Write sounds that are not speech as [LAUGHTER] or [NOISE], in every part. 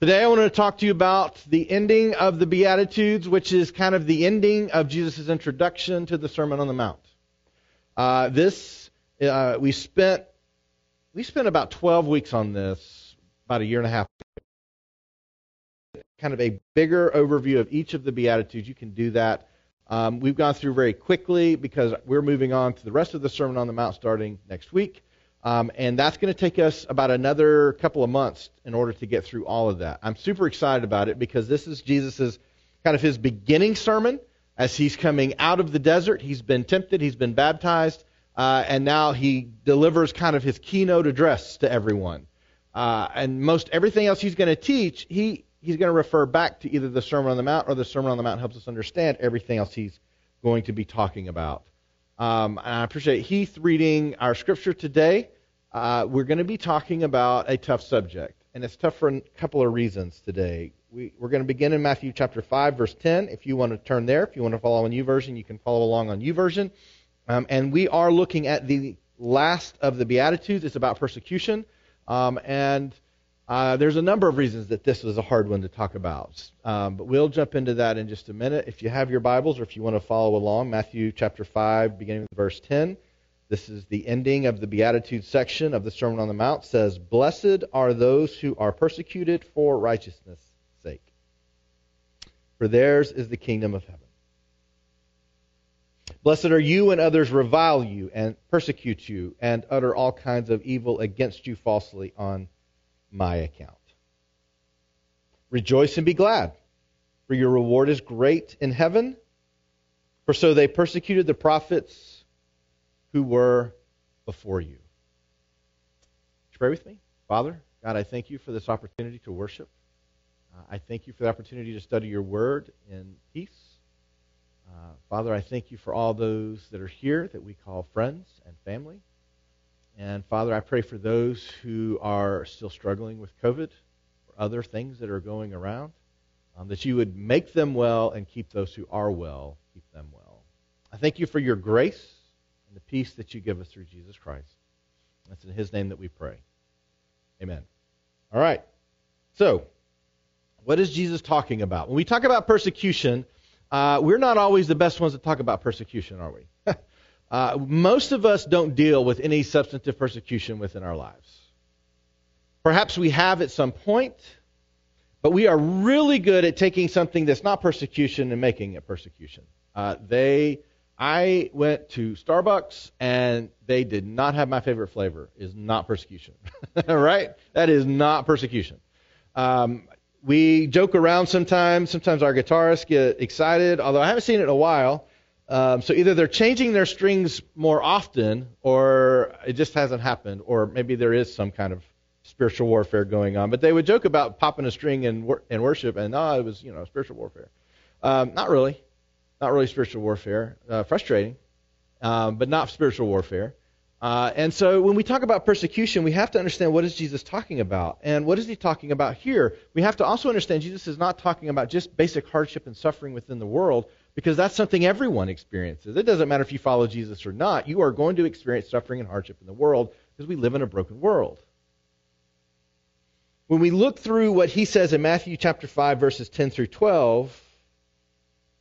Today I want to talk to you about the ending of the Beatitudes, which is kind of the ending of Jesus' introduction to the Sermon on the Mount. Uh, this uh, we spent we spent about 12 weeks on this about a year and a half. Kind of a bigger overview of each of the Beatitudes. You can do that. Um, we've gone through very quickly because we're moving on to the rest of the Sermon on the Mount starting next week. Um, and that's going to take us about another couple of months in order to get through all of that. I'm super excited about it because this is Jesus' kind of his beginning sermon as he's coming out of the desert. He's been tempted, he's been baptized, uh, and now he delivers kind of his keynote address to everyone. Uh, and most everything else he's going to teach, he, he's going to refer back to either the Sermon on the Mount or the Sermon on the Mount helps us understand everything else he's going to be talking about. Um, and I appreciate Heath reading our scripture today. Uh, we're going to be talking about a tough subject, and it's tough for a couple of reasons today. We, are going to begin in Matthew chapter 5, verse 10. If you want to turn there, if you want to follow on version, you can follow along on YouVersion. Um, and we are looking at the last of the Beatitudes. It's about persecution. Um, and uh, there's a number of reasons that this was a hard one to talk about, um, but we'll jump into that in just a minute. If you have your Bibles or if you want to follow along, Matthew chapter 5, beginning with verse 10. This is the ending of the Beatitudes section of the Sermon on the Mount. says, Blessed are those who are persecuted for righteousness' sake, for theirs is the kingdom of heaven. Blessed are you when others revile you and persecute you and utter all kinds of evil against you falsely on my account. Rejoice and be glad, for your reward is great in heaven. For so they persecuted the prophets who were before you. You pray with me? Father, God, I thank you for this opportunity to worship. Uh, I thank you for the opportunity to study your word in peace. Uh, Father, I thank you for all those that are here that we call friends and family. And Father, I pray for those who are still struggling with COVID or other things that are going around, um, that you would make them well and keep those who are well, keep them well. I thank you for your grace and the peace that you give us through Jesus Christ. That's in his name that we pray. Amen. All right. So, what is Jesus talking about? When we talk about persecution, uh, we're not always the best ones to talk about persecution, are we? Uh, most of us don't deal with any substantive persecution within our lives. Perhaps we have at some point, but we are really good at taking something that's not persecution and making it persecution. Uh, they, I went to Starbucks and they did not have my favorite flavor. Is not persecution, [LAUGHS] right? That is not persecution. Um, we joke around sometimes. Sometimes our guitarists get excited, although I haven't seen it in a while. Um, so either they're changing their strings more often, or it just hasn't happened, or maybe there is some kind of spiritual warfare going on. But they would joke about popping a string in, in worship, and oh, it was you know spiritual warfare. Um, not really, not really spiritual warfare. Uh, frustrating, um, but not spiritual warfare. Uh, and so when we talk about persecution, we have to understand what is Jesus talking about, and what is he talking about here? We have to also understand Jesus is not talking about just basic hardship and suffering within the world because that's something everyone experiences. It doesn't matter if you follow Jesus or not, you are going to experience suffering and hardship in the world because we live in a broken world. When we look through what he says in Matthew chapter 5 verses 10 through 12,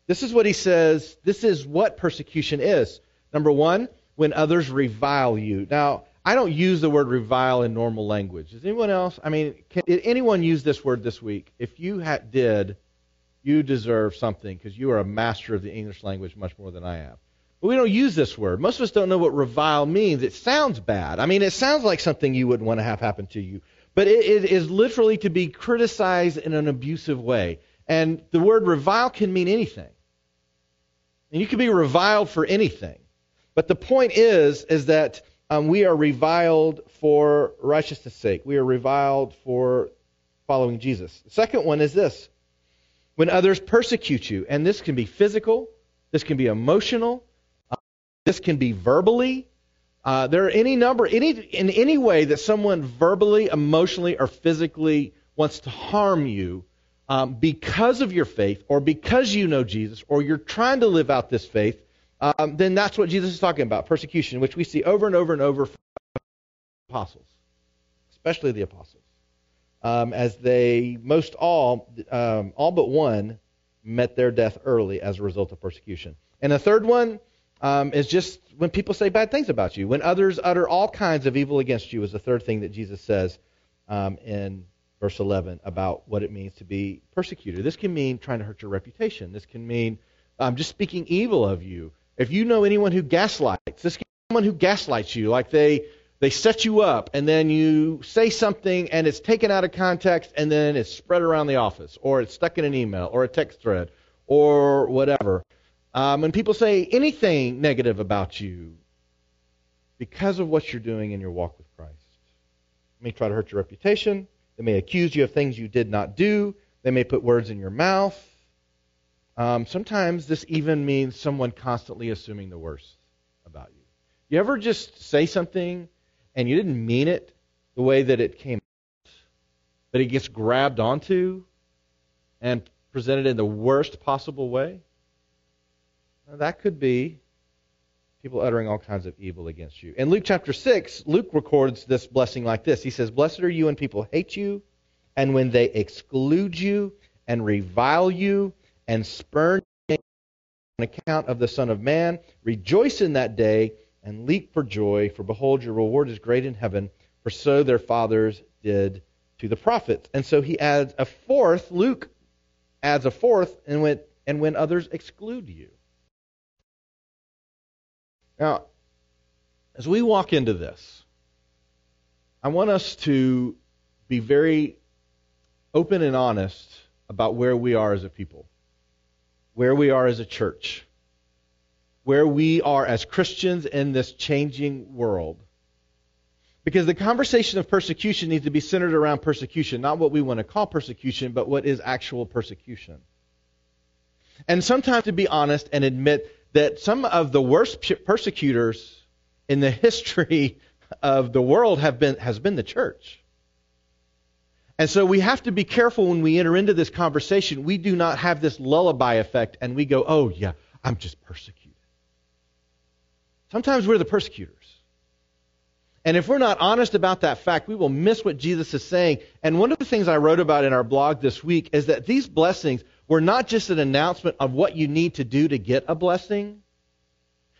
this is what he says, this is what persecution is. Number 1, when others revile you. Now, I don't use the word revile in normal language. Does anyone else? I mean, can, did anyone use this word this week? If you did, you deserve something because you are a master of the English language much more than I am. But we don't use this word. Most of us don't know what revile means. It sounds bad. I mean, it sounds like something you wouldn't want to have happen to you. But it, it is literally to be criticized in an abusive way. And the word revile can mean anything. And you can be reviled for anything. But the point is, is that um, we are reviled for righteousness' sake. We are reviled for following Jesus. The second one is this when others persecute you. And this can be physical, this can be emotional, uh, this can be verbally. Uh, there are any number, any in any way that someone verbally, emotionally, or physically wants to harm you um, because of your faith, or because you know Jesus, or you're trying to live out this faith, um, then that's what Jesus is talking about persecution, which we see over and over and over from apostles, especially the apostles. Um, as they most all, um, all but one, met their death early as a result of persecution. And the third one um, is just when people say bad things about you, when others utter all kinds of evil against you, is the third thing that Jesus says um, in verse 11 about what it means to be persecuted. This can mean trying to hurt your reputation. This can mean um, just speaking evil of you. If you know anyone who gaslights, this can someone who gaslights you, like they they set you up and then you say something and it's taken out of context and then it's spread around the office or it's stuck in an email or a text thread or whatever. Um, when people say anything negative about you because of what you're doing in your walk with Christ, they may try to hurt your reputation. They may accuse you of things you did not do. They may put words in your mouth. Um, sometimes this even means someone constantly assuming the worst about you. You ever just say something and you didn't mean it the way that it came out, but it gets grabbed onto and presented in the worst possible way? Now, that could be people uttering all kinds of evil against you. In Luke chapter 6, Luke records this blessing like this. He says, Blessed are you when people hate you, and when they exclude you, and revile you, and spurn you on account of the Son of Man. Rejoice in that day and leap for joy, for behold, your reward is great in heaven, for so their fathers did to the prophets. And so he adds a fourth, Luke adds a fourth, and when, and when others exclude you. Now, as we walk into this, I want us to be very open and honest about where we are as a people, where we are as a church where we are as Christians in this changing world. Because the conversation of persecution needs to be centered around persecution, not what we want to call persecution, but what is actual persecution. And sometimes to be honest and admit that some of the worst persecutors in the [LAUGHS] history of the world have been has been the church. And so we have to be careful when we enter into this conversation. We do not have this lullaby effect and we go, "Oh yeah, I'm just persecuted." Sometimes we're the persecutors. And if we're not honest about that fact, we will miss what Jesus is saying. And one of the things I wrote about in our blog this week is that these blessings were not just an announcement of what you need to do to get a blessing.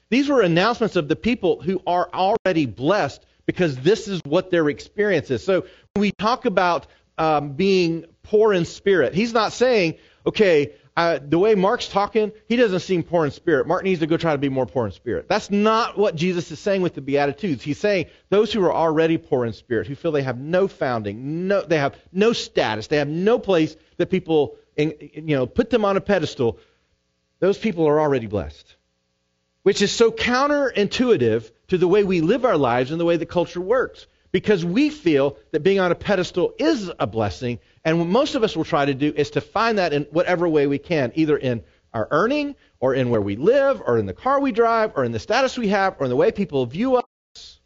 These were announcements of the people who are already blessed because this is what their experience is. So when we talk about um, being poor in spirit, he's not saying, okay, uh, the way Mark's talking, he doesn't seem poor in spirit. Mark needs to go try to be more poor in spirit. That's not what Jesus is saying with the Beatitudes. He's saying those who are already poor in spirit, who feel they have no founding, no, they have no status, they have no place that people, you know, put them on a pedestal. Those people are already blessed, which is so counterintuitive to the way we live our lives and the way the culture works because we feel that being on a pedestal is a blessing. And what most of us will try to do is to find that in whatever way we can, either in our earning, or in where we live, or in the car we drive, or in the status we have, or in the way people view us.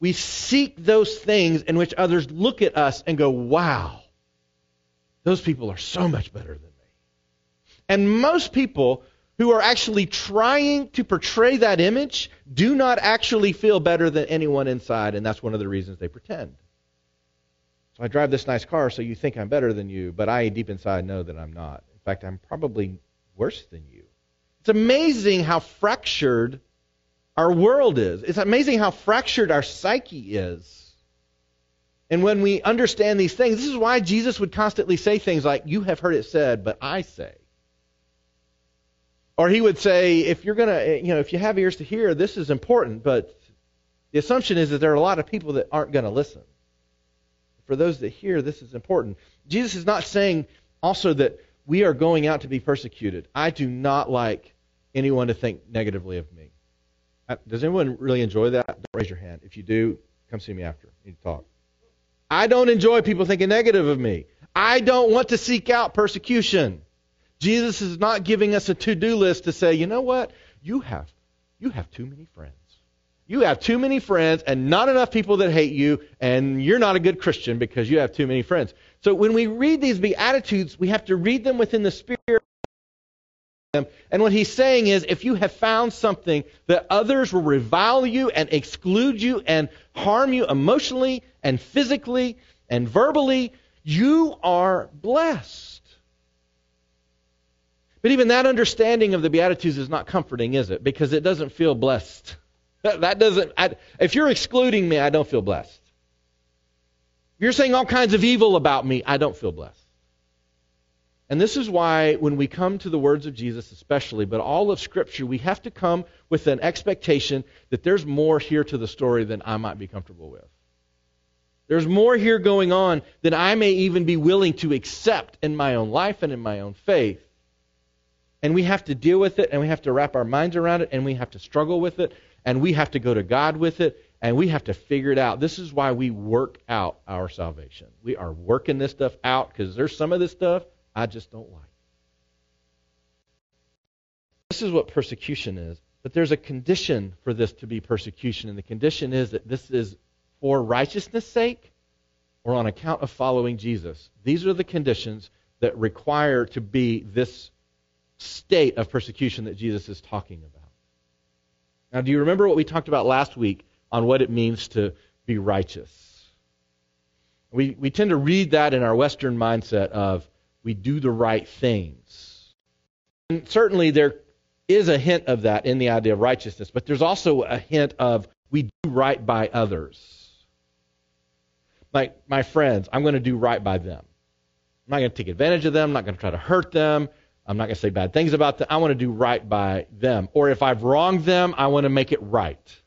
We seek those things in which others look at us and go, wow, those people are so much better than me. And most people who are actually trying to portray that image do not actually feel better than anyone inside, and that's one of the reasons they pretend. So I drive this nice car so you think I'm better than you, but I deep inside know that I'm not. In fact, I'm probably worse than you. It's amazing how fractured our world is. It's amazing how fractured our psyche is. And when we understand these things, this is why Jesus would constantly say things like, You have heard it said, but I say. Or he would say, if you're going to, you know, if you have ears to hear, this is important, but the assumption is that there are a lot of people that aren't going to listen. For those that hear, this is important. Jesus is not saying also that we are going out to be persecuted. I do not like anyone to think negatively of me. Uh, does anyone really enjoy that? Don't raise your hand. If you do, come see me after. We need to talk. I don't enjoy people thinking negative of me. I don't want to seek out persecution. Jesus is not giving us a to-do list to say, you know what? You have you have too many friends. You have too many friends and not enough people that hate you, and you're not a good Christian because you have too many friends. So when we read these Beatitudes, we have to read them within the spirit. And what he's saying is, if you have found something that others will revile you and exclude you and harm you emotionally and physically and verbally, you are blessed. But even that understanding of the Beatitudes is not comforting, is it? Because it doesn't feel blessed. [LAUGHS] That doesn't, I, if you're excluding me, I don't feel blessed. If you're saying all kinds of evil about me, I don't feel blessed. And this is why, when we come to the words of Jesus, especially, but all of Scripture, we have to come with an expectation that there's more here to the story than I might be comfortable with. There's more here going on than I may even be willing to accept in my own life and in my own faith. And we have to deal with it, and we have to wrap our minds around it, and we have to struggle with it, and we have to go to God with it, and we have to figure it out. This is why we work out our salvation. We are working this stuff out because there's some of this stuff I just don't like. This is what persecution is. But there's a condition for this to be persecution, and the condition is that this is for righteousness' sake or on account of following Jesus. These are the conditions that require to be this state of persecution that Jesus is talking about. Now, do you remember what we talked about last week on what it means to be righteous? We, we tend to read that in our Western mindset of we do the right things. And certainly there is a hint of that in the idea of righteousness, but there's also a hint of we do right by others. Like my friends, I'm going to do right by them. I'm not going to take advantage of them. I'm not going to try to hurt them. I'm not going to say bad things about them. I want to do right by them. Or if I've wronged them, I want to make it right.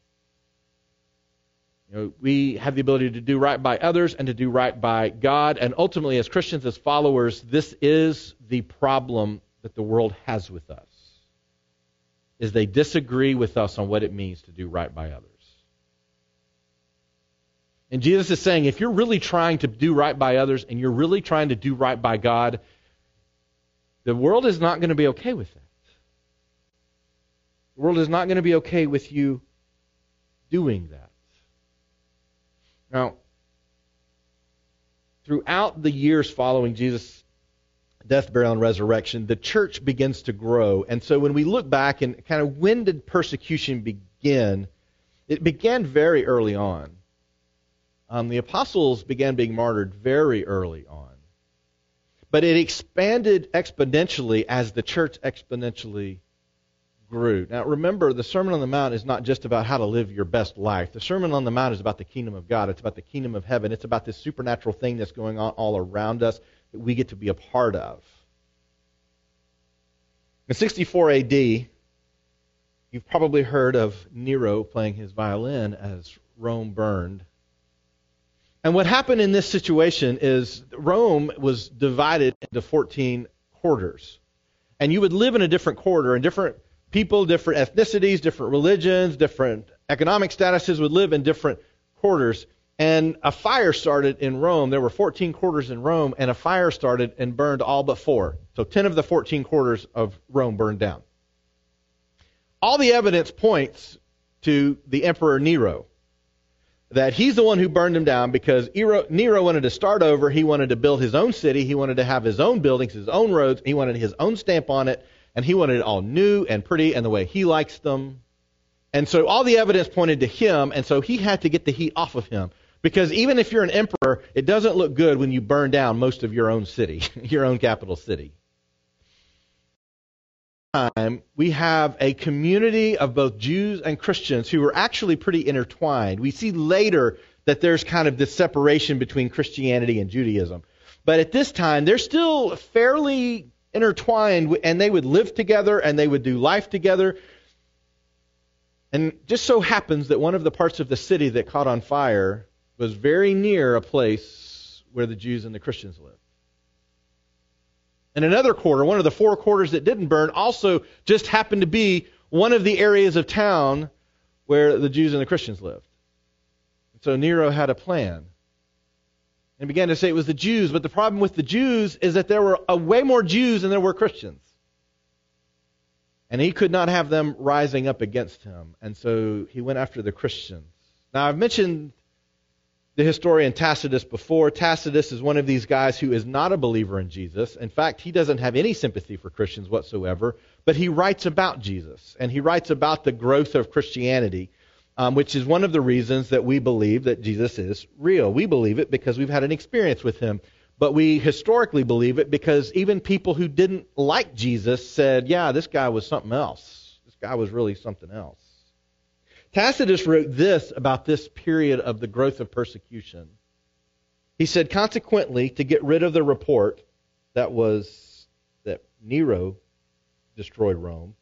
You know, we have the ability to do right by others and to do right by God. And ultimately, as Christians, as followers, this is the problem that the world has with us. Is they disagree with us on what it means to do right by others. And Jesus is saying, if you're really trying to do right by others and you're really trying to do right by God, the world is not going to be okay with that. The world is not going to be okay with you doing that. Now, throughout the years following Jesus' death, burial, and resurrection, the church begins to grow. And so when we look back and kind of when did persecution begin, it began very early on. Um, the apostles began being martyred very early on. But it expanded exponentially as the church exponentially grew. Now remember, the Sermon on the Mount is not just about how to live your best life. The Sermon on the Mount is about the kingdom of God. It's about the kingdom of heaven. It's about this supernatural thing that's going on all around us that we get to be a part of. In 64 AD, you've probably heard of Nero playing his violin as Rome burned. And what happened in this situation is Rome was divided into 14 quarters. And you would live in a different quarter, and different people, different ethnicities, different religions, different economic statuses would live in different quarters. And a fire started in Rome. There were 14 quarters in Rome, and a fire started and burned all but four. So 10 of the 14 quarters of Rome burned down. All the evidence points to the Emperor Nero. That he's the one who burned him down because Nero wanted to start over. He wanted to build his own city. He wanted to have his own buildings, his own roads. He wanted his own stamp on it and he wanted it all new and pretty and the way he likes them. And so all the evidence pointed to him, and so he had to get the heat off of him. Because even if you're an emperor, it doesn't look good when you burn down most of your own city, [LAUGHS] your own capital city. Time, we have a community of both Jews and Christians who are actually pretty intertwined. We see later that there's kind of this separation between Christianity and Judaism. But at this time, they're still fairly intertwined, and they would live together and they would do life together. And just so happens that one of the parts of the city that caught on fire was very near a place where the Jews and the Christians lived. And another quarter, one of the four quarters that didn't burn, also just happened to be one of the areas of town where the Jews and the Christians lived. So Nero had a plan and began to say it was the Jews. But the problem with the Jews is that there were a way more Jews than there were Christians. And he could not have them rising up against him. And so he went after the Christians. Now, I've mentioned the historian Tacitus before. Tacitus is one of these guys who is not a believer in Jesus. In fact, he doesn't have any sympathy for Christians whatsoever, but he writes about Jesus and he writes about the growth of Christianity. um, which is one of the reasons that we believe that Jesus is real. We believe it because we've had an experience with him. But we historically believe it because even people who didn't like Jesus said, yeah, this guy was something else. This guy was really something else. Tacitus wrote this about this period of the growth of persecution. He said, consequently, to get rid of the report that was that Nero destroyed Rome,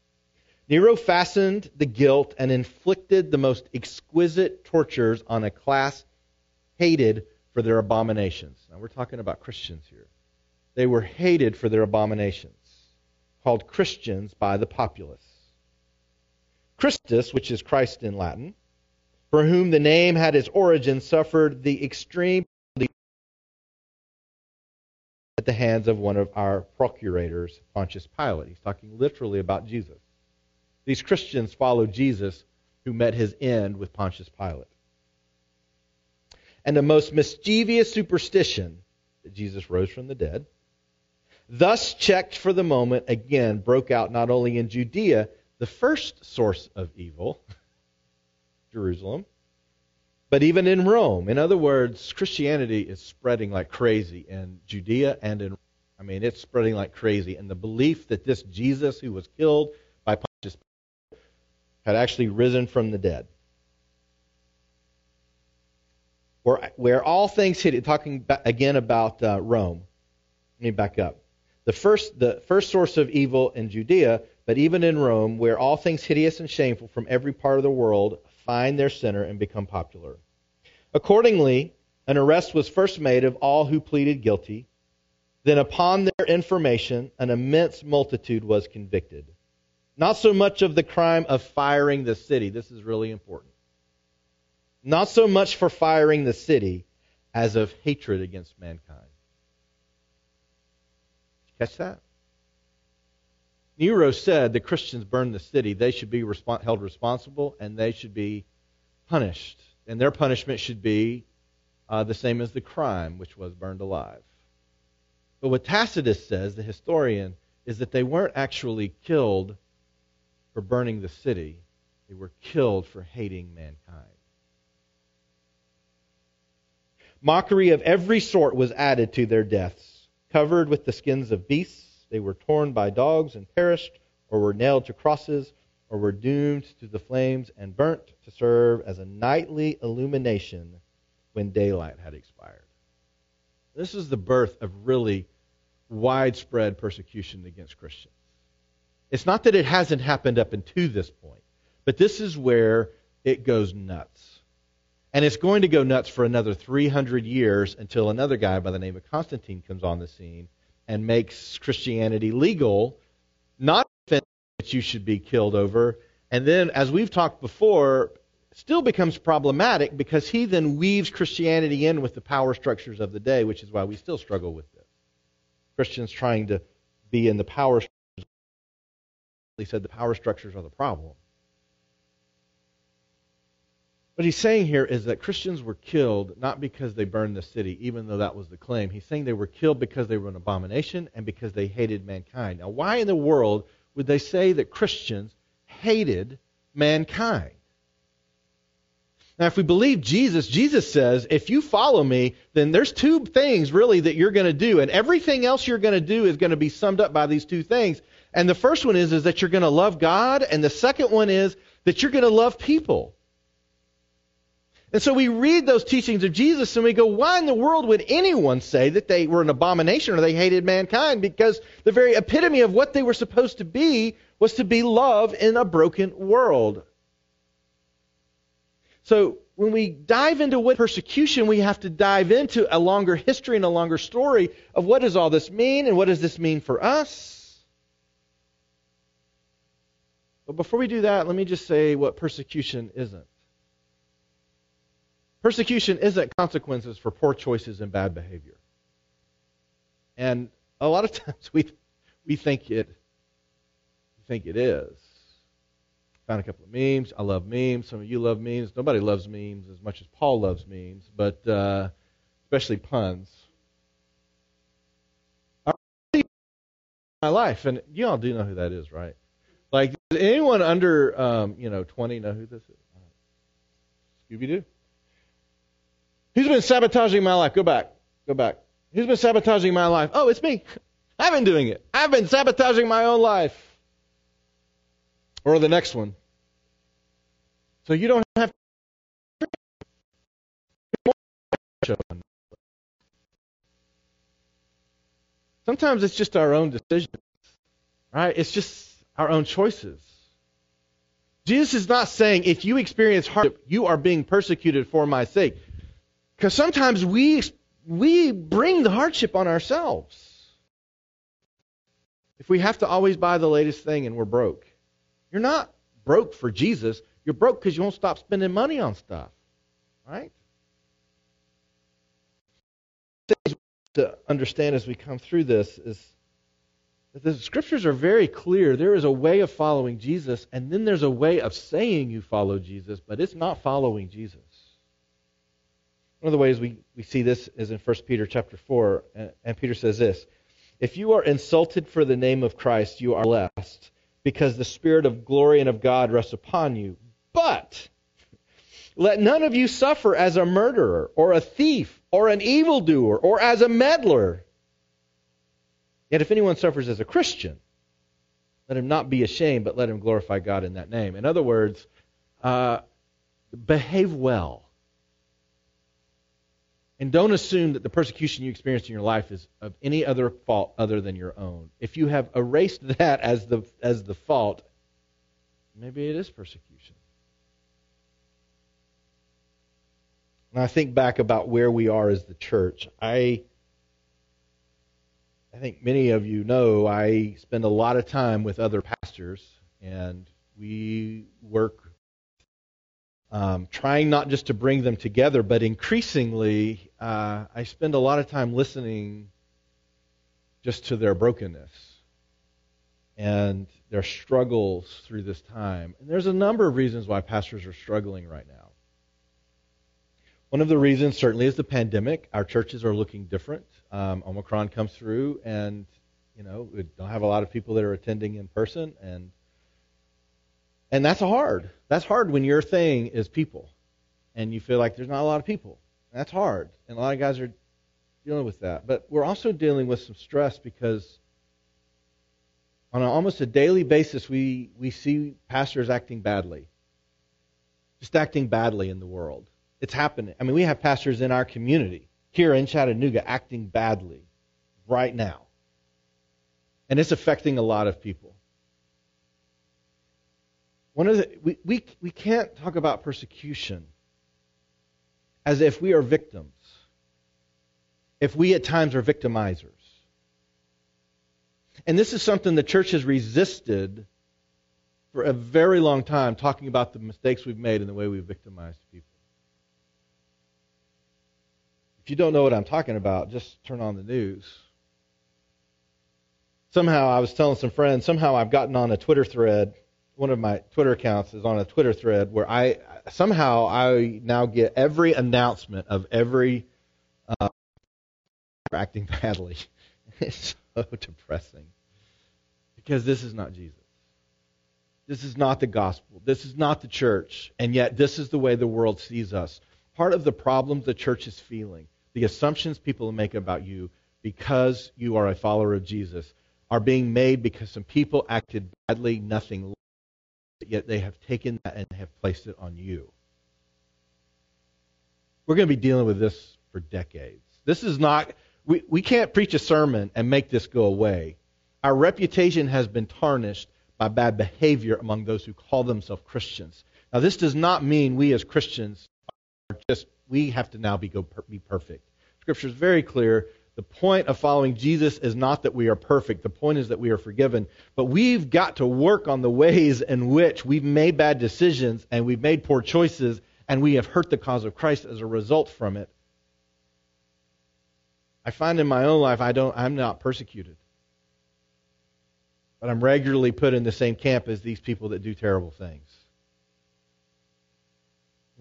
Nero fastened the guilt and inflicted the most exquisite tortures on a class hated for their abominations. Now we're talking about Christians here. They were hated for their abominations, called Christians by the populace. Christus, which is Christ in Latin, for whom the name had its origin, suffered the extreme at the hands of one of our procurators, Pontius Pilate. He's talking literally about Jesus. These Christians followed Jesus, who met his end with Pontius Pilate. And the most mischievous superstition that Jesus rose from the dead, thus checked for the moment, again broke out not only in Judea, the first source of evil, [LAUGHS] Jerusalem, but even in Rome. In other words, Christianity is spreading like crazy in Judea and in I mean, it's spreading like crazy. And the belief that this Jesus who was killed by Pontius Pilate had actually risen from the dead. Where, where all things hid, talking again about uh, Rome. Let me back up. The first, the first source of evil in Judea but even in Rome, where all things hideous and shameful from every part of the world find their center and become popular. Accordingly, an arrest was first made of all who pleaded guilty. Then, upon their information, an immense multitude was convicted. Not so much of the crime of firing the city. This is really important. Not so much for firing the city as of hatred against mankind. Catch that? Nero said the Christians burned the city. They should be held responsible and they should be punished. And their punishment should be uh, the same as the crime, which was burned alive. But what Tacitus says, the historian, is that they weren't actually killed for burning the city, they were killed for hating mankind. Mockery of every sort was added to their deaths, covered with the skins of beasts they were torn by dogs and perished, or were nailed to crosses, or were doomed to the flames and burnt to serve as a nightly illumination when daylight had expired. This is the birth of really widespread persecution against Christians. It's not that it hasn't happened up until this point, but this is where it goes nuts. And it's going to go nuts for another 300 years until another guy by the name of Constantine comes on the scene and makes Christianity legal, not that you should be killed over. And then, as we've talked before, still becomes problematic because he then weaves Christianity in with the power structures of the day, which is why we still struggle with this. Christians trying to be in the power structures. He said the power structures are the problem. What he's saying here is that Christians were killed not because they burned the city, even though that was the claim. He's saying they were killed because they were an abomination and because they hated mankind. Now, why in the world would they say that Christians hated mankind? Now, if we believe Jesus, Jesus says, if you follow me, then there's two things really that you're going to do, and everything else you're going to do is going to be summed up by these two things. And the first one is, is that you're going to love God, and the second one is that you're going to love people. And so we read those teachings of Jesus and we go, why in the world would anyone say that they were an abomination or they hated mankind? Because the very epitome of what they were supposed to be was to be love in a broken world. So when we dive into what persecution, we have to dive into a longer history and a longer story of what does all this mean and what does this mean for us. But before we do that, let me just say what persecution isn't. Persecution isn't consequences for poor choices and bad behavior. And a lot of [LAUGHS] times we we think it we think it is. Found a couple of memes. I love memes. Some of you love memes. Nobody loves memes as much as Paul loves memes, but uh, especially puns. My life, and you all do know who that is, right? Like, does anyone under um, you know 20 know who this is? Scooby Doo. Who's been sabotaging my life? Go back. Go back. Who's been sabotaging my life? Oh, it's me. I've been doing it. I've been sabotaging my own life. Or the next one. So you don't have to. Sometimes it's just our own decisions, right? It's just our own choices. Jesus is not saying if you experience hardship, you are being persecuted for my sake. Because sometimes we we bring the hardship on ourselves. If we have to always buy the latest thing and we're broke, you're not broke for Jesus. You're broke because you won't stop spending money on stuff, right? Things To understand as we come through this is that the scriptures are very clear. There is a way of following Jesus, and then there's a way of saying you follow Jesus, but it's not following Jesus. One of the ways we, we see this is in 1 Peter chapter 4, and, and Peter says this If you are insulted for the name of Christ, you are blessed, because the Spirit of glory and of God rests upon you. But let none of you suffer as a murderer, or a thief, or an evildoer, or as a meddler. Yet if anyone suffers as a Christian, let him not be ashamed, but let him glorify God in that name. In other words, uh, behave well. And don't assume that the persecution you experience in your life is of any other fault other than your own. If you have erased [LAUGHS] that as the as the fault, maybe it is persecution. And I think back about where we are as the church. I I think many of you know I spend a lot of time with other pastors, and we work um, trying not just to bring them together, but increasingly, uh, I spend a lot of time listening just to their brokenness and their struggles through this time. And there's a number of reasons why pastors are struggling right now. One of the reasons certainly is the pandemic. Our churches are looking different. Um, Omicron comes through, and you know we don't have a lot of people that are attending in person, and and that's hard. That's hard when your thing is people, and you feel like there's not a lot of people. That's hard, and a lot of guys are dealing with that. But we're also dealing with some stress because on a, almost a daily basis, we we see pastors acting badly, just acting badly in the world. It's happening. I mean, we have pastors in our community here in Chattanooga acting badly right now. And it's affecting a lot of people. One of the, we, we, we can't talk about persecution as if we are victims, if we at times are victimizers. And this is something the church has resisted for a very long time, talking about the mistakes we've made and the way we've victimized people. If you don't know what I'm talking about, just turn on the news. Somehow, I was telling some friends, somehow I've gotten on a Twitter thread. One of my Twitter accounts is on a Twitter thread where I somehow I now get every announcement of every uh, acting badly. [LAUGHS] It's so depressing because this is not Jesus. This is not the gospel. This is not the church. And yet, this is the way the world sees us. Part of the problems the church is feeling the assumptions people make about you because you are a follower of Jesus are being made because some people acted badly, nothing yet they have taken that and have placed it on you. We're going to be dealing with this for decades. This is not, we, we can't preach a sermon and make this go away. Our reputation has been tarnished by bad behavior among those who call themselves Christians. Now, this does not mean we as Christians are just we have to now be, go, be perfect. Scripture is very clear. The point of following Jesus is not that we are perfect. The point is that we are forgiven. But we've got to work on the ways in which we've made bad decisions and we've made poor choices and we have hurt the cause of Christ as a result from it. I find in my own life I don't I'm not persecuted. But I'm regularly put in the same camp as these people that do terrible things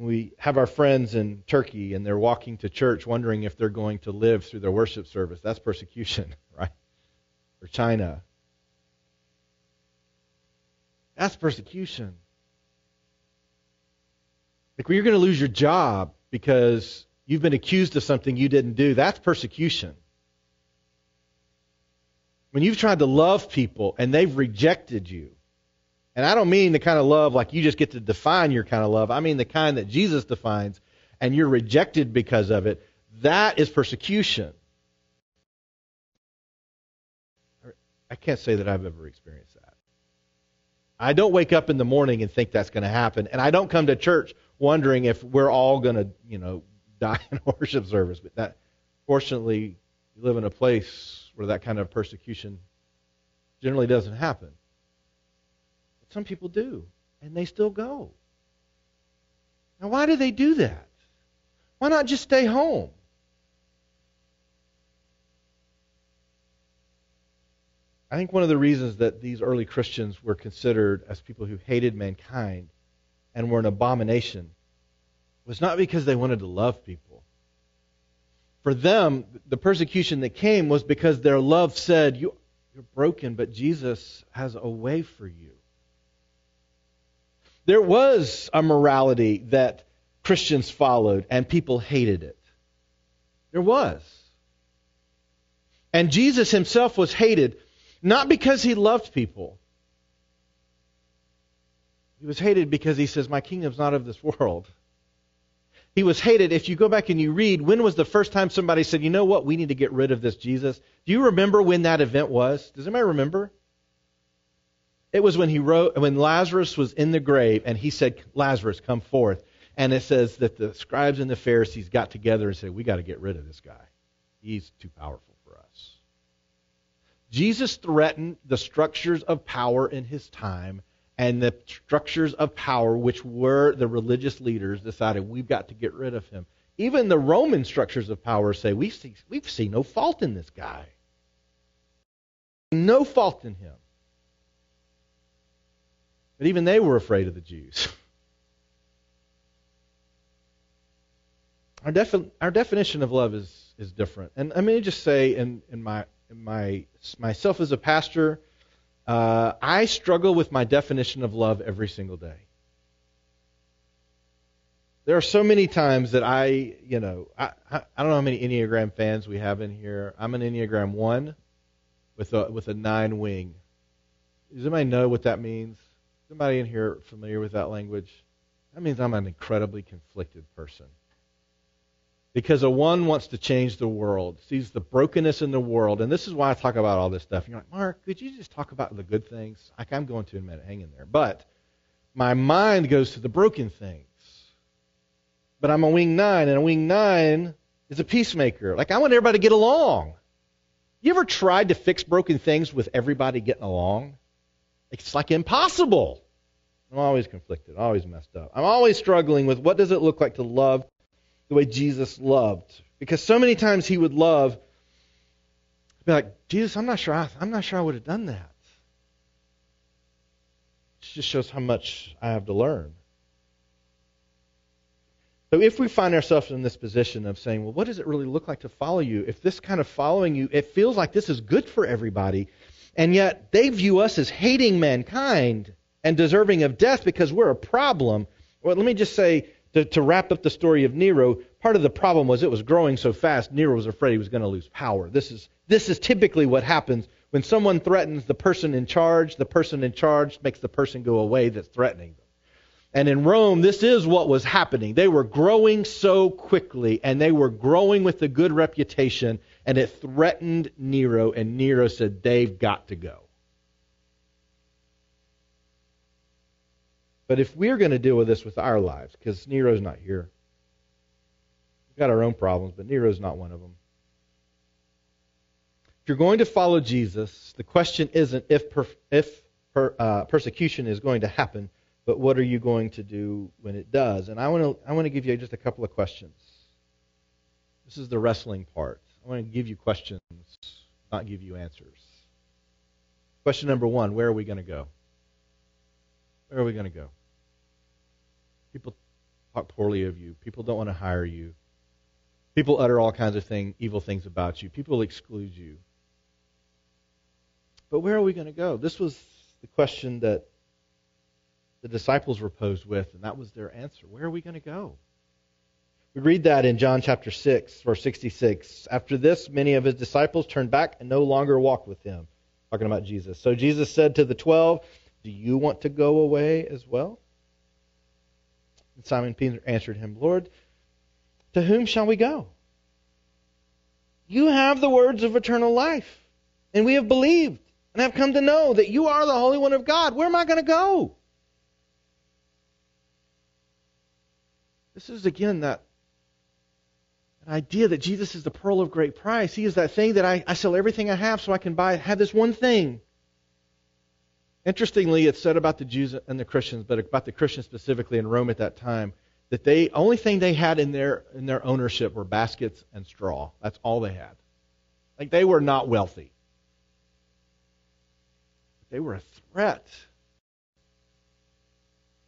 we have our friends in Turkey and they're walking to church wondering if they're going to live through their worship service. That's persecution, [LAUGHS] right? Or China. That's persecution. Like when you're going to lose your job because you've been accused of something you didn't do, that's persecution. When you've tried to love people and they've rejected you, and I don't mean the kind of love like you just get to define your kind of love. I mean the kind that Jesus defines, and you're rejected because of it. That is persecution. I can't say that I've ever experienced that. I don't wake up in the morning and think that's going to happen, and I don't come to church wondering if we're all going to, you know, [LAUGHS] die in worship service. But that, fortunately, you live in a place where that kind of persecution generally doesn't happen. Some people do, and they still go. Now, why do they do that? Why not just stay home? I think one of the reasons that these early Christians were considered as people who hated mankind and were an abomination was not because they wanted to love people. For them, the persecution that came was because their love said, you, You're broken, but Jesus has a way for you. There was a morality that Christians followed, and people hated it. There was. And Jesus himself was hated not because he loved people. He was hated because he says, My kingdom's not of this world. He was hated. If you go back and you read, when was the first time somebody said, You know what? We need to get rid of this Jesus? Do you remember when that event was? Does anybody remember? It was when he wrote when Lazarus was in the grave and he said, Lazarus, come forth. And it says that the scribes and the Pharisees got together and said, We got to get rid of this guy. He's too powerful. For us. Jesus threatened the structures of power in his time, and the structures of power, which were the religious leaders, decided we've got to get rid of him. Even the Roman structures of power say we see, we see no fault in this guy. No fault in him. But even they were afraid of the Jews. [LAUGHS] Our, defi- our definition of love is, is different. And let me just say, in, in my my myself as a pastor, uh, I struggle with my definition of love every single day. There are so many times that I, you know, I, I, I don't know how many Enneagram fans we have in here. I'm an Enneagram one with a with a nine wing. Does anybody know what that means? Somebody in here familiar with that language? That means I'm an incredibly conflicted person. Because a one wants to change the world, sees the brokenness in the world, and this is why I talk about all this stuff. You're like, Mark, could you just talk about the good things? Like I'm going to in a minute, hang in there. But my mind goes to the broken things. But I'm a wing nine, and a wing nine is a peacemaker. Like I want everybody to get along. You ever tried to fix broken things with everybody getting along? It's like impossible. I'm always conflicted, always messed up. I'm always struggling with what does it look like to love the way Jesus loved. Because so many times he would love, be like, Jesus, I'm not sure I, I'm not sure I would have done that. It just shows how much I have to learn. So if we find ourselves in this position of saying, well, what does it really look like to follow you? If this kind of following you, it feels like this is good for everybody, and yet they view us as hating mankind and deserving of death because we're a problem. Well, let me just say to, to wrap up the story of Nero, part of the problem was it was growing so fast, Nero was afraid he was going to lose power. This is, this is typically what happens when someone threatens the person in charge, the person in charge makes the person go away that's threatening them. And in Rome, this is what was happening. They were growing so quickly, and they were growing with a good reputation, and it threatened Nero, and Nero said, They've got to go. But if we're going to deal with this with our lives, because Nero's not here, we've got our own problems, but Nero's not one of them. If you're going to follow Jesus, the question isn't if, per, if per, uh, persecution is going to happen, but what are you going to do when it does? And I want to I want to give you just a couple of questions. This is the wrestling part. I want to give you questions, not give you answers. Question number one: Where are we going to go? Where are we going to go? People talk poorly of you. People don't want to hire you. People utter all kinds of thing, evil things about you. People exclude you. But where are we going to go? This was the question that the disciples were posed with, and that was their answer. Where are we going to go? We read that in John chapter 6, verse 66. After this, many of his disciples turned back and no longer walked with him. Talking about Jesus. So Jesus said to the twelve, Do you want to go away as well? And Simon Peter answered him, Lord, to whom shall we go? You have the words of eternal life, and we have believed and have come to know that you are the Holy One of God. Where am I going to go? This is again that, idea that Jesus is the pearl of great price. He is that thing that I, I sell everything I have so I can buy have this one thing. Interestingly, it's said about the Jews and the Christians, but about the Christians specifically in Rome at that time, that they only thing they had in their in their ownership were baskets and straw. That's all they had. Like they were not wealthy. But They were a threat.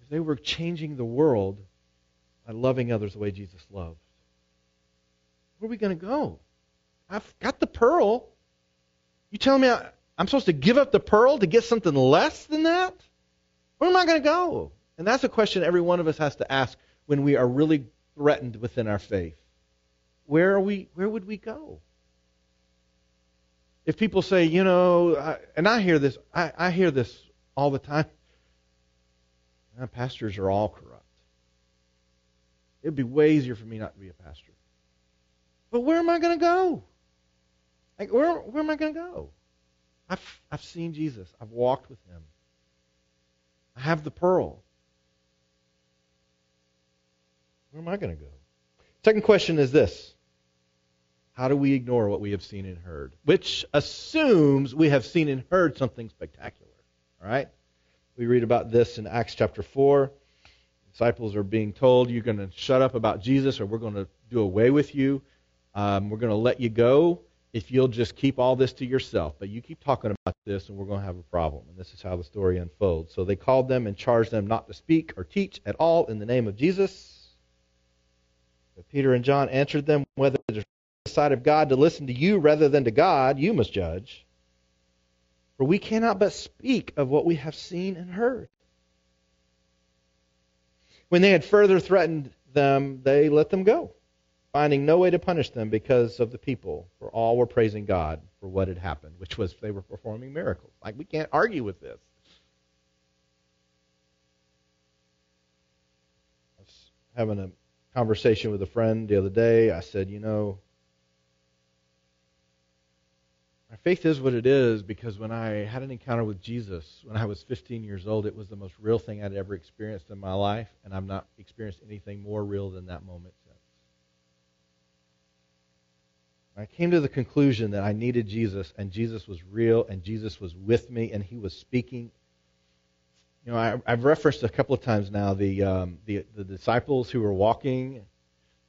They were changing the world by loving others the way Jesus loved. Where are we going to go? I've got the pearl. You tell me I, I'm supposed to give up the pearl to get something less than that? Where am I going to go? And that's a question every one of us has to ask when we are really threatened within our faith. Where are we where would we go? If people say, you know, I, and I hear this I, I hear this all the time. [LAUGHS] pastors are all corrupt. It'd be way easier for me not to be a pastor. But where am I going to go? Like, where, where am I going to go? I've, I've seen Jesus. I've walked with him. I have the pearl. Where am I going to go? Second question is this How do we ignore what we have seen and heard? Which assumes we have seen and heard something spectacular. All right? We read about this in Acts chapter 4 disciples are being told, you're going to shut up about Jesus or we're going to do away with you. Um, we're going to let you go if you'll just keep all this to yourself. But you keep talking about this and we're going to have a problem. And this is how the story unfolds. So they called them and charged them not to speak or teach at all in the name of Jesus. But Peter and John answered them, whether it is the side of God to listen to you rather than to God, you must judge. For we cannot but speak of what we have seen and heard. When they had further threatened them, they let them go, finding no way to punish them because of the people, for all were praising God for what had happened, which was they were performing miracles. Like, we can't argue with this. I was having a conversation with a friend the other day. I said, you know, My faith is what it is because when I had an encounter with Jesus when I was 15 years old, it was the most real thing I'd ever experienced in my life, and I've not experienced anything more real than that moment since. I came to the conclusion that I needed Jesus, and Jesus was real, and Jesus was with me, and He was speaking. You know, I, have referenced a couple of times now the, um, the the disciples who were walking,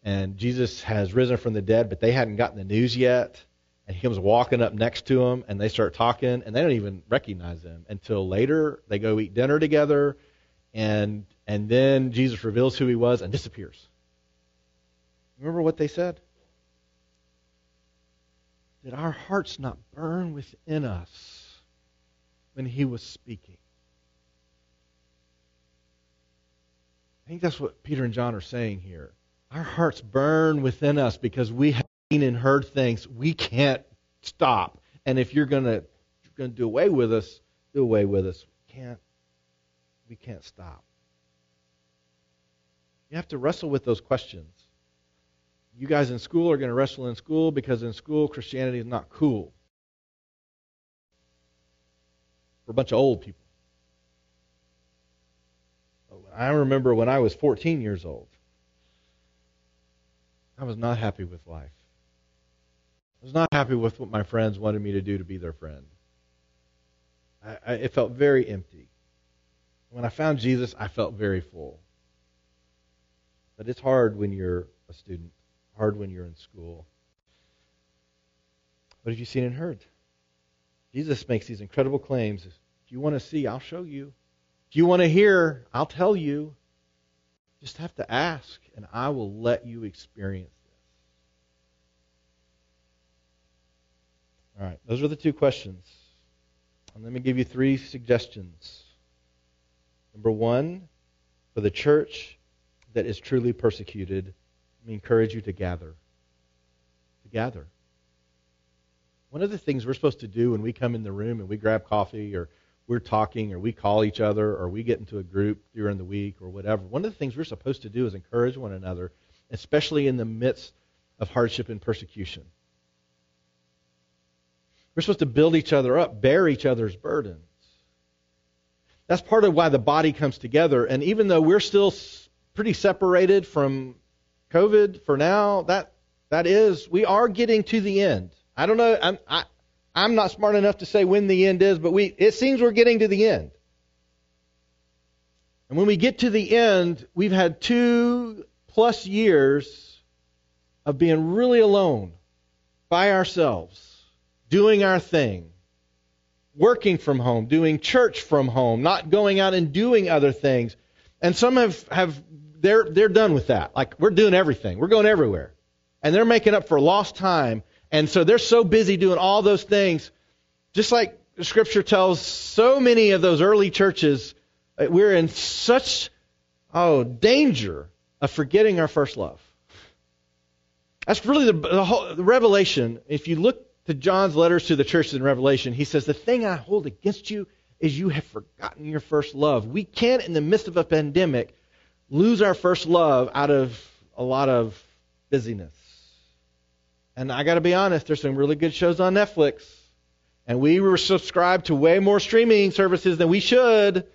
and Jesus has risen from the dead, but they hadn't gotten the news yet and he comes walking up next to him and they start talking and they don't even recognize him until later they go eat dinner together and and then Jesus reveals who he was and disappears. Remember what they said? Did our hearts not burn within us when he was speaking? I think that's what Peter and John are saying here. Our hearts burn within us because we have and heard things, we can't stop. And if you're going to going to do away with us, do away with us. We can't we can't stop. You have to wrestle with those questions. You guys in school are going to wrestle in school because in school Christianity is not cool. For a bunch of old people. Oh, I remember when I was 14 years old. I was not happy with life. I was not happy with what my friends wanted me to do to be their friend. I, I, it felt very empty. When I found Jesus, I felt very full. But it's hard when you're a student, hard when you're in school. What have you seen and heard? Jesus makes these incredible claims. If you want to see, I'll show you. If you want to hear, I'll tell you. You just have to ask, and I will let you experience All right, those are the two questions. And let me give you three suggestions. Number one, for the church that is truly persecuted, we encourage you to gather. To gather. One of the things we're supposed to do when we come in the room and we grab coffee or we're talking or we call each other or we get into a group during the week or whatever, one of the things we're supposed to do is encourage one another, especially in the midst of hardship and persecution. We're supposed to build each other up, bear each other's burdens. That's part of why the body comes together. And even though we're still pretty separated from COVID for now, that that is, we are getting to the end. I don't know. I'm I, I'm not smart enough to say when the end is, but we it seems we're getting to the end. And when we get to the end, we've had two plus years of being really alone by ourselves doing our thing, working from home, doing church from home, not going out and doing other things. And some have, have they're they're done with that. Like we're doing everything. We're going everywhere. And they're making up for lost time. And so they're so busy doing all those things. Just like scripture tells so many of those early churches, uh, we're in such oh danger of forgetting our first love. That's really the, the whole the revelation. If you look to John's letters to the churches in Revelation, he says, The thing I hold against you is you have forgotten your first love. We can't, in the midst of a pandemic, lose our first love out of a lot of busyness. And I got to be honest, there's some really good shows on Netflix. And we were subscribed to way more streaming services than we should.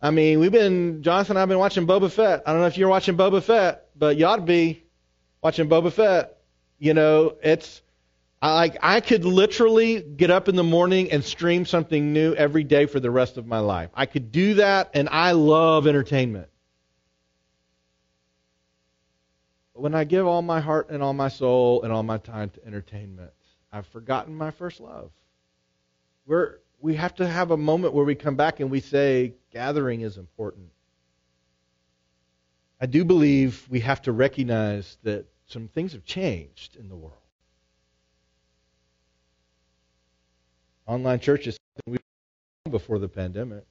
I mean, we've been, Jonathan and I have been watching Boba Fett. I don't know if you're watching Boba Fett, but you ought to be watching Boba Fett. You know, it's, like I could literally get up in the morning and stream something new every day for the rest of my life. I could do that, and I love entertainment. But when I give all my heart and all my soul and all my time to entertainment, I've forgotten my first love. We're, we have to have a moment where we come back and we say, gathering is important. I do believe we have to recognize that some things have changed in the world. Online church is something we before the pandemic,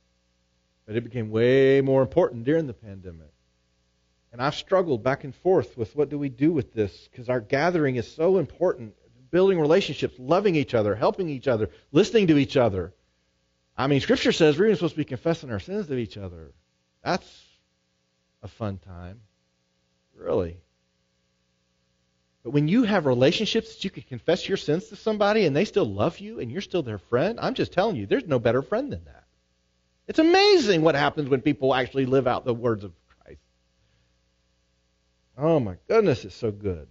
but it became way more important during the pandemic. And I've struggled back and forth with what do we do with this because our gathering is so important. Building relationships, loving each other, helping each other, listening to each other. I mean, Scripture says we're even supposed to be confessing our sins to each other. That's a fun time. Really. But when you have relationships that you can confess your sins to somebody and they still love you and you're still their friend, I'm just telling you, there's no better friend than that. It's amazing what happens when people actually live out the words of Christ. Oh my goodness, it's so good.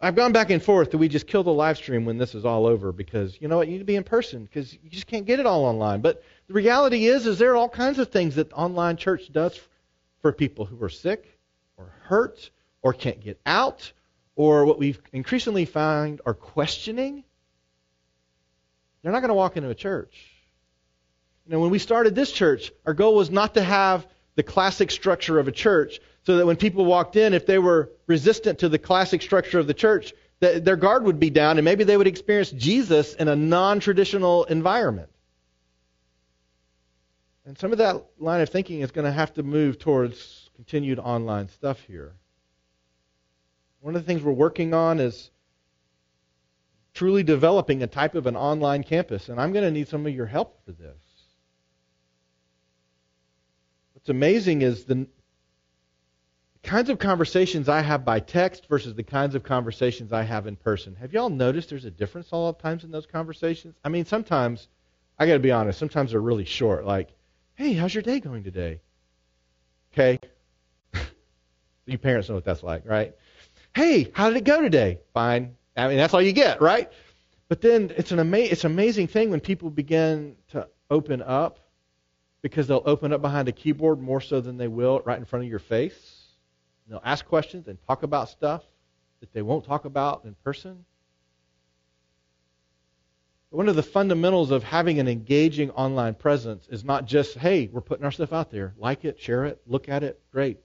I've gone back and forth. Do we just kill the live stream when this is all over? Because you know what, you need to be in person because you just can't get it all online. But the reality is, is there are all kinds of things that online church does for people who are sick or hurt or can't get out or what we've increasingly found are questioning, they're not going to walk into a church. You know, when we started this church, our goal was not to have the classic structure of a church so that when people walked in, if they were resistant to the classic structure of the church, that their guard would be down and maybe they would experience Jesus in a non traditional environment. And some of that line of thinking is going to have to move towards continued online stuff here. One of the things we're working on is truly developing a type of an online campus, and I'm going to need some of your help for this. What's amazing is the kinds of conversations I have by text versus the kinds of conversations I have in person. Have y'all noticed there's a difference all the times in those conversations? I mean, sometimes, I got to be honest, sometimes they're really short, like, hey, how's your day going today? Okay. [LAUGHS] you parents know what that's like, right? Hey, how did it go today? Fine. I mean, that's all you get, right? But then it's an ama- it's an amazing thing when people begin to open up because they'll open up behind a keyboard more so than they will right in front of your face. And they'll ask questions and talk about stuff that they won't talk about in person. One of the fundamentals of having an engaging online presence is not just, hey, we're putting our stuff out there. Like it, share it, look at it, great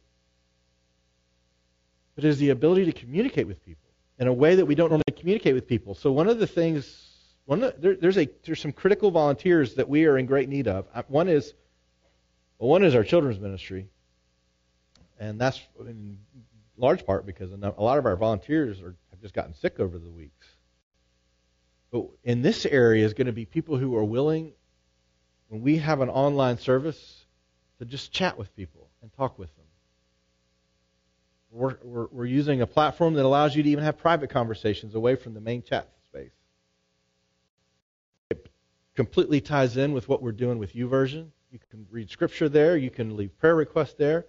but it is the ability to communicate with people in a way that we don't normally communicate with people. So one of the things, one the, there, there's a there's some critical volunteers that we are in great need of. Uh, one is Well, one is our children's ministry, and that's in large part because a lot of our volunteers are, have just gotten sick over the weeks. But in this area is going to be people who are willing, when we have an online service, to just chat with people and talk with them. We're, we're, using a platform that allows you to even have private conversations away from the main chat space. It completely ties in with what we're doing with YouVersion. You can read scripture there, you can leave prayer requests there.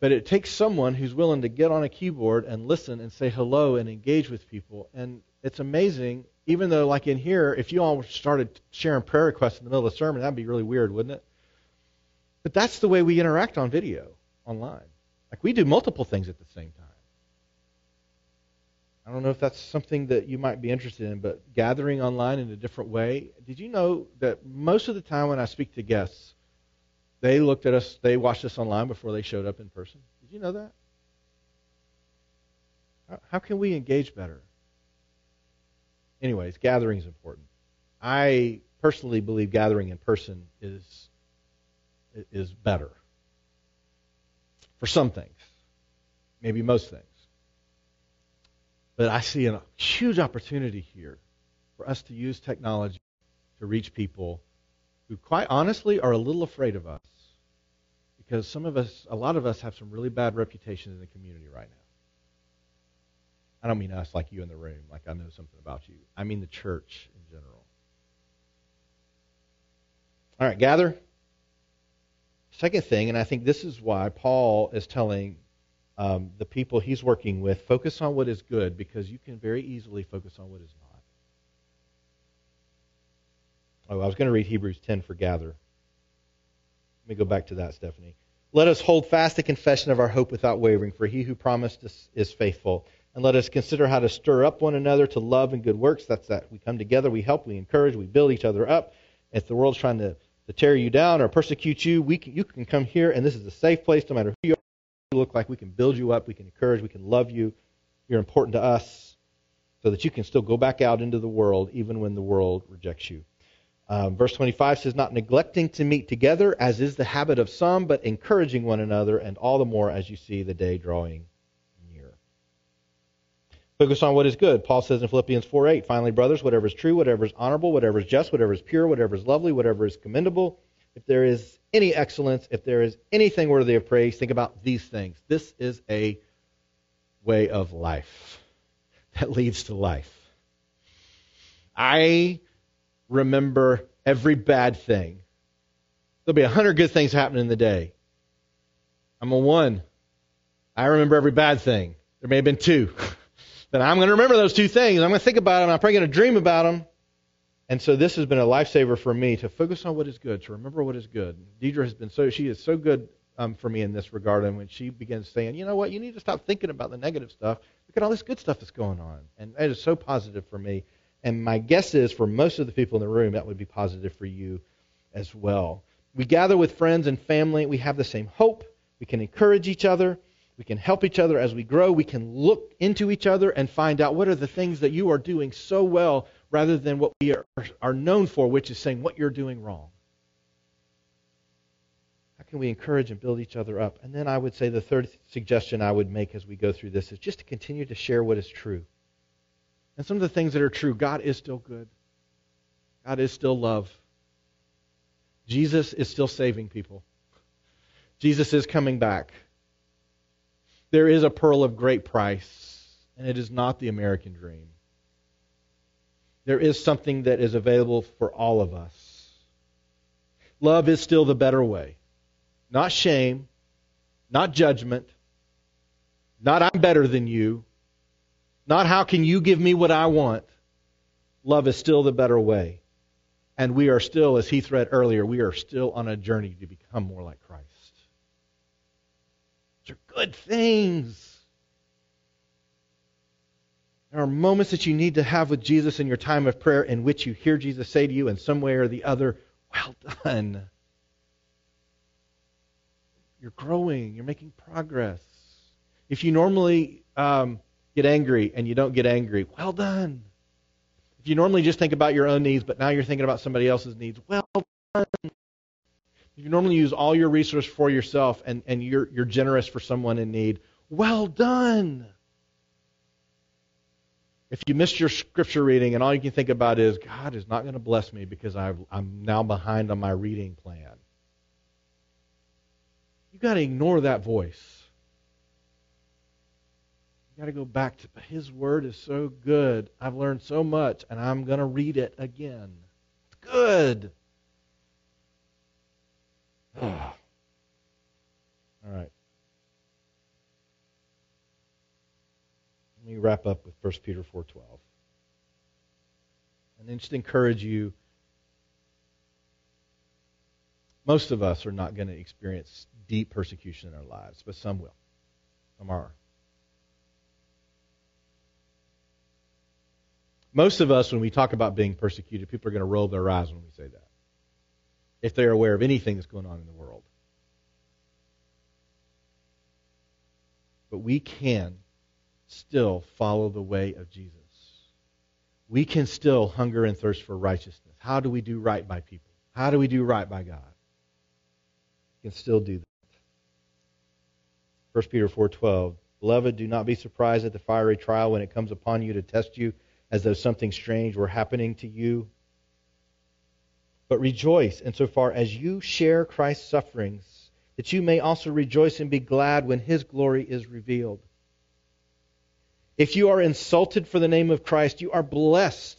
But it takes someone who's willing to get on a keyboard and listen and say hello and engage with people. And it's amazing, even though, like in here, if you all started sharing prayer requests in the middle of the sermon, that'd be really weird, wouldn't it? But that's the way we interact on video, online. Like we do multiple things at the same time. I don't know if that's something that you might be interested in, but gathering online in a different way. Did you know that most of the time when I speak to guests, they looked at us, they watched us online before they showed up in person? Did you know that? How can we engage better? Anyways, gathering is important. I personally believe gathering in person is is better for some things, maybe most things. But I see a huge opportunity here for us to use technology to reach people who, quite honestly, are a little afraid of us. Because some of us, a lot of us, have some really bad reputations in the community right now. I don't mean us like you in the room, like I know something about you. I mean the church in general. All right, gather. Second thing, and I think this is why Paul is telling um, the people he's working with focus on what is good because you can very easily focus on what is not. Oh, I was going to read Hebrews 10 for gather. Let me go back to that, Stephanie. Let us hold fast the confession of our hope without wavering, for he who promised us is faithful. And let us consider how to stir up one another to love and good works. That's that. We come together, we help, we encourage, we build each other up. If the world's trying to to tear you down or persecute you, we can, you can come here, and this is a safe place no matter who you are. You look like we can build you up, we can encourage, we can love you. You're important to us so that you can still go back out into the world even when the world rejects you. Um, verse 25 says, Not neglecting to meet together, as is the habit of some, but encouraging one another, and all the more as you see the day drawing Focus on what is good. Paul says in Philippians 4 8, finally, brothers, whatever is true, whatever is honorable, whatever is just, whatever is pure, whatever is lovely, whatever is commendable, if there is any excellence, if there is anything worthy of praise, think about these things. This is a way of life [LAUGHS] that leads to life. I remember every bad thing. There'll be a hundred good things happening in the day. I'm a one. I remember every bad thing. There may have been two. [LAUGHS] then I'm going to remember those two things. I'm going to think about them. I'm probably going to dream about them. And so this has been a lifesaver for me to focus on what is good, to remember what is good. Deidre has been so, she is so good um, for me in this regard. And when she begins saying, you know what, you need to stop thinking about the negative stuff. Look at all this good stuff that's going on. And it is so positive for me. And my guess is for most of the people in the room, that would be positive for you as well. We gather with friends and family. We have the same hope. We can encourage each other. We can help each other as we grow. We can look into each other and find out what are the things that you are doing so well rather than what we are, are known for, which is saying what you're doing wrong. How can we encourage and build each other up? And then I would say the third suggestion I would make as we go through this is just to continue to share what is true. And some of the things that are true God is still good, God is still love. Jesus is still saving people. Jesus is coming back. There is a pearl of great price, and it is not the American dream. There is something that is available for all of us. Love is still the better way. Not shame, not judgment, not I'm better than you, not how can you give me what I want. Love is still the better way. And we are still, as Heath read earlier, we are still on a journey to become more like Christ are good things. There are moments that you need to have with Jesus in your time of prayer in which you hear Jesus say to you in some way or the other, Well done. You're growing, you're making progress. If you normally um, get angry and you don't get angry, well done. If you normally just think about your own needs, but now you're thinking about somebody else's needs, well. You normally use all your resource for yourself and, and you're, you're generous for someone in need, well done. If you missed your scripture reading and all you can think about is, God is not going to bless me because i am now behind on my reading plan, you've got to ignore that voice. You've got to go back to His Word is so good. I've learned so much, and I'm going to read it again. It's good. All right. Let me wrap up with 1 Peter 4:12. And then just encourage you most of us are not going to experience deep persecution in our lives, but some will. Some are. Most of us, when we talk about being persecuted, people are going to roll their eyes when we say that. If they're aware of anything that's going on in the world. But we can still follow the way of Jesus. We can still hunger and thirst for righteousness. How do we do right by people? How do we do right by God? We can still do that. 1 Peter 4:12 Beloved, do not be surprised at the fiery trial when it comes upon you to test you as though something strange were happening to you. But rejoice insofar as you share Christ's sufferings, that you may also rejoice and be glad when his glory is revealed. If you are insulted for the name of Christ, you are blessed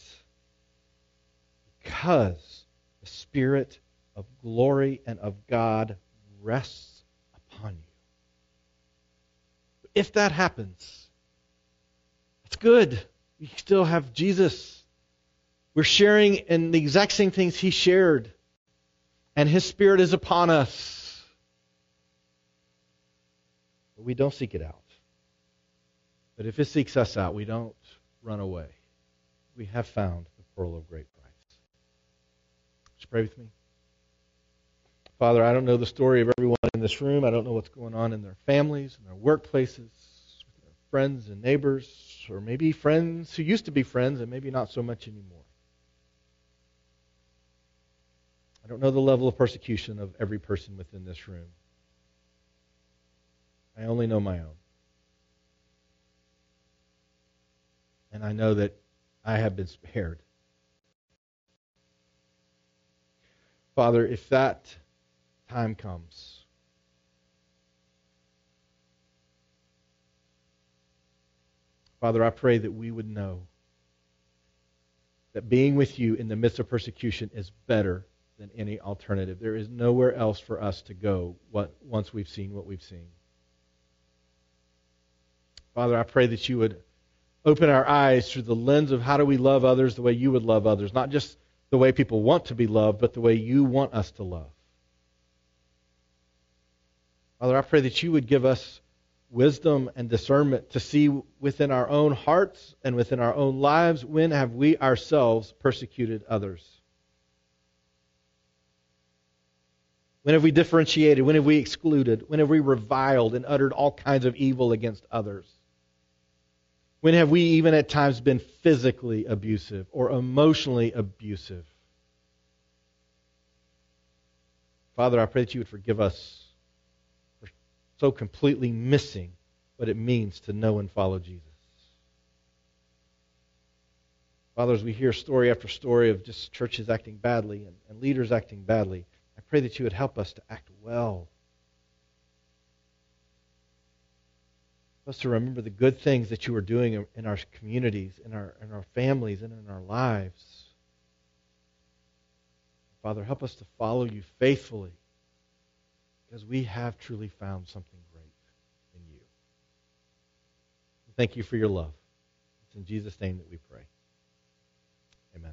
because the Spirit of glory and of God rests upon you. If that happens, it's good. You still have Jesus. We're sharing in the exact same things He shared, and His Spirit is upon us. But we don't seek it out. But if it seeks us out, we don't run away. We have found the pearl of great price. Just pray with me. Father, I don't know the story of everyone in this room. I don't know what's going on in their families, in their workplaces, their friends and neighbors, or maybe friends who used to be friends and maybe not so much anymore. I don't know the level of persecution of every person within this room. I only know my own. and I know that I have been spared. Father, if that time comes, Father, I pray that we would know that being with you in the midst of persecution is better than any alternative. There is nowhere else for us to go what, once we've seen what we've seen. Father, I pray that you would open our eyes through the lens of how do we love others the way you would love others, not just the way people want to be loved, but the way you want us to love. Father, I pray that you would give us wisdom and discernment to see within our own hearts and within our own lives when have we ourselves persecuted others. When have we differentiated? When have we excluded? When have we reviled and uttered all kinds of evil against others? When have we even at times been physically abusive or emotionally abusive? Father, I pray that you would forgive us for so completely missing what it means to know and follow Jesus. Father, as we hear story after story of just churches acting badly and, and leaders acting badly, I pray that you would help us to act well Help us to remember the good things that you are doing in our communities, in our, in our families, and in our lives. Father, help us to follow you faithfully because we have truly found something great in you. Thank you for your love. It's in Jesus' name that we pray. Amen.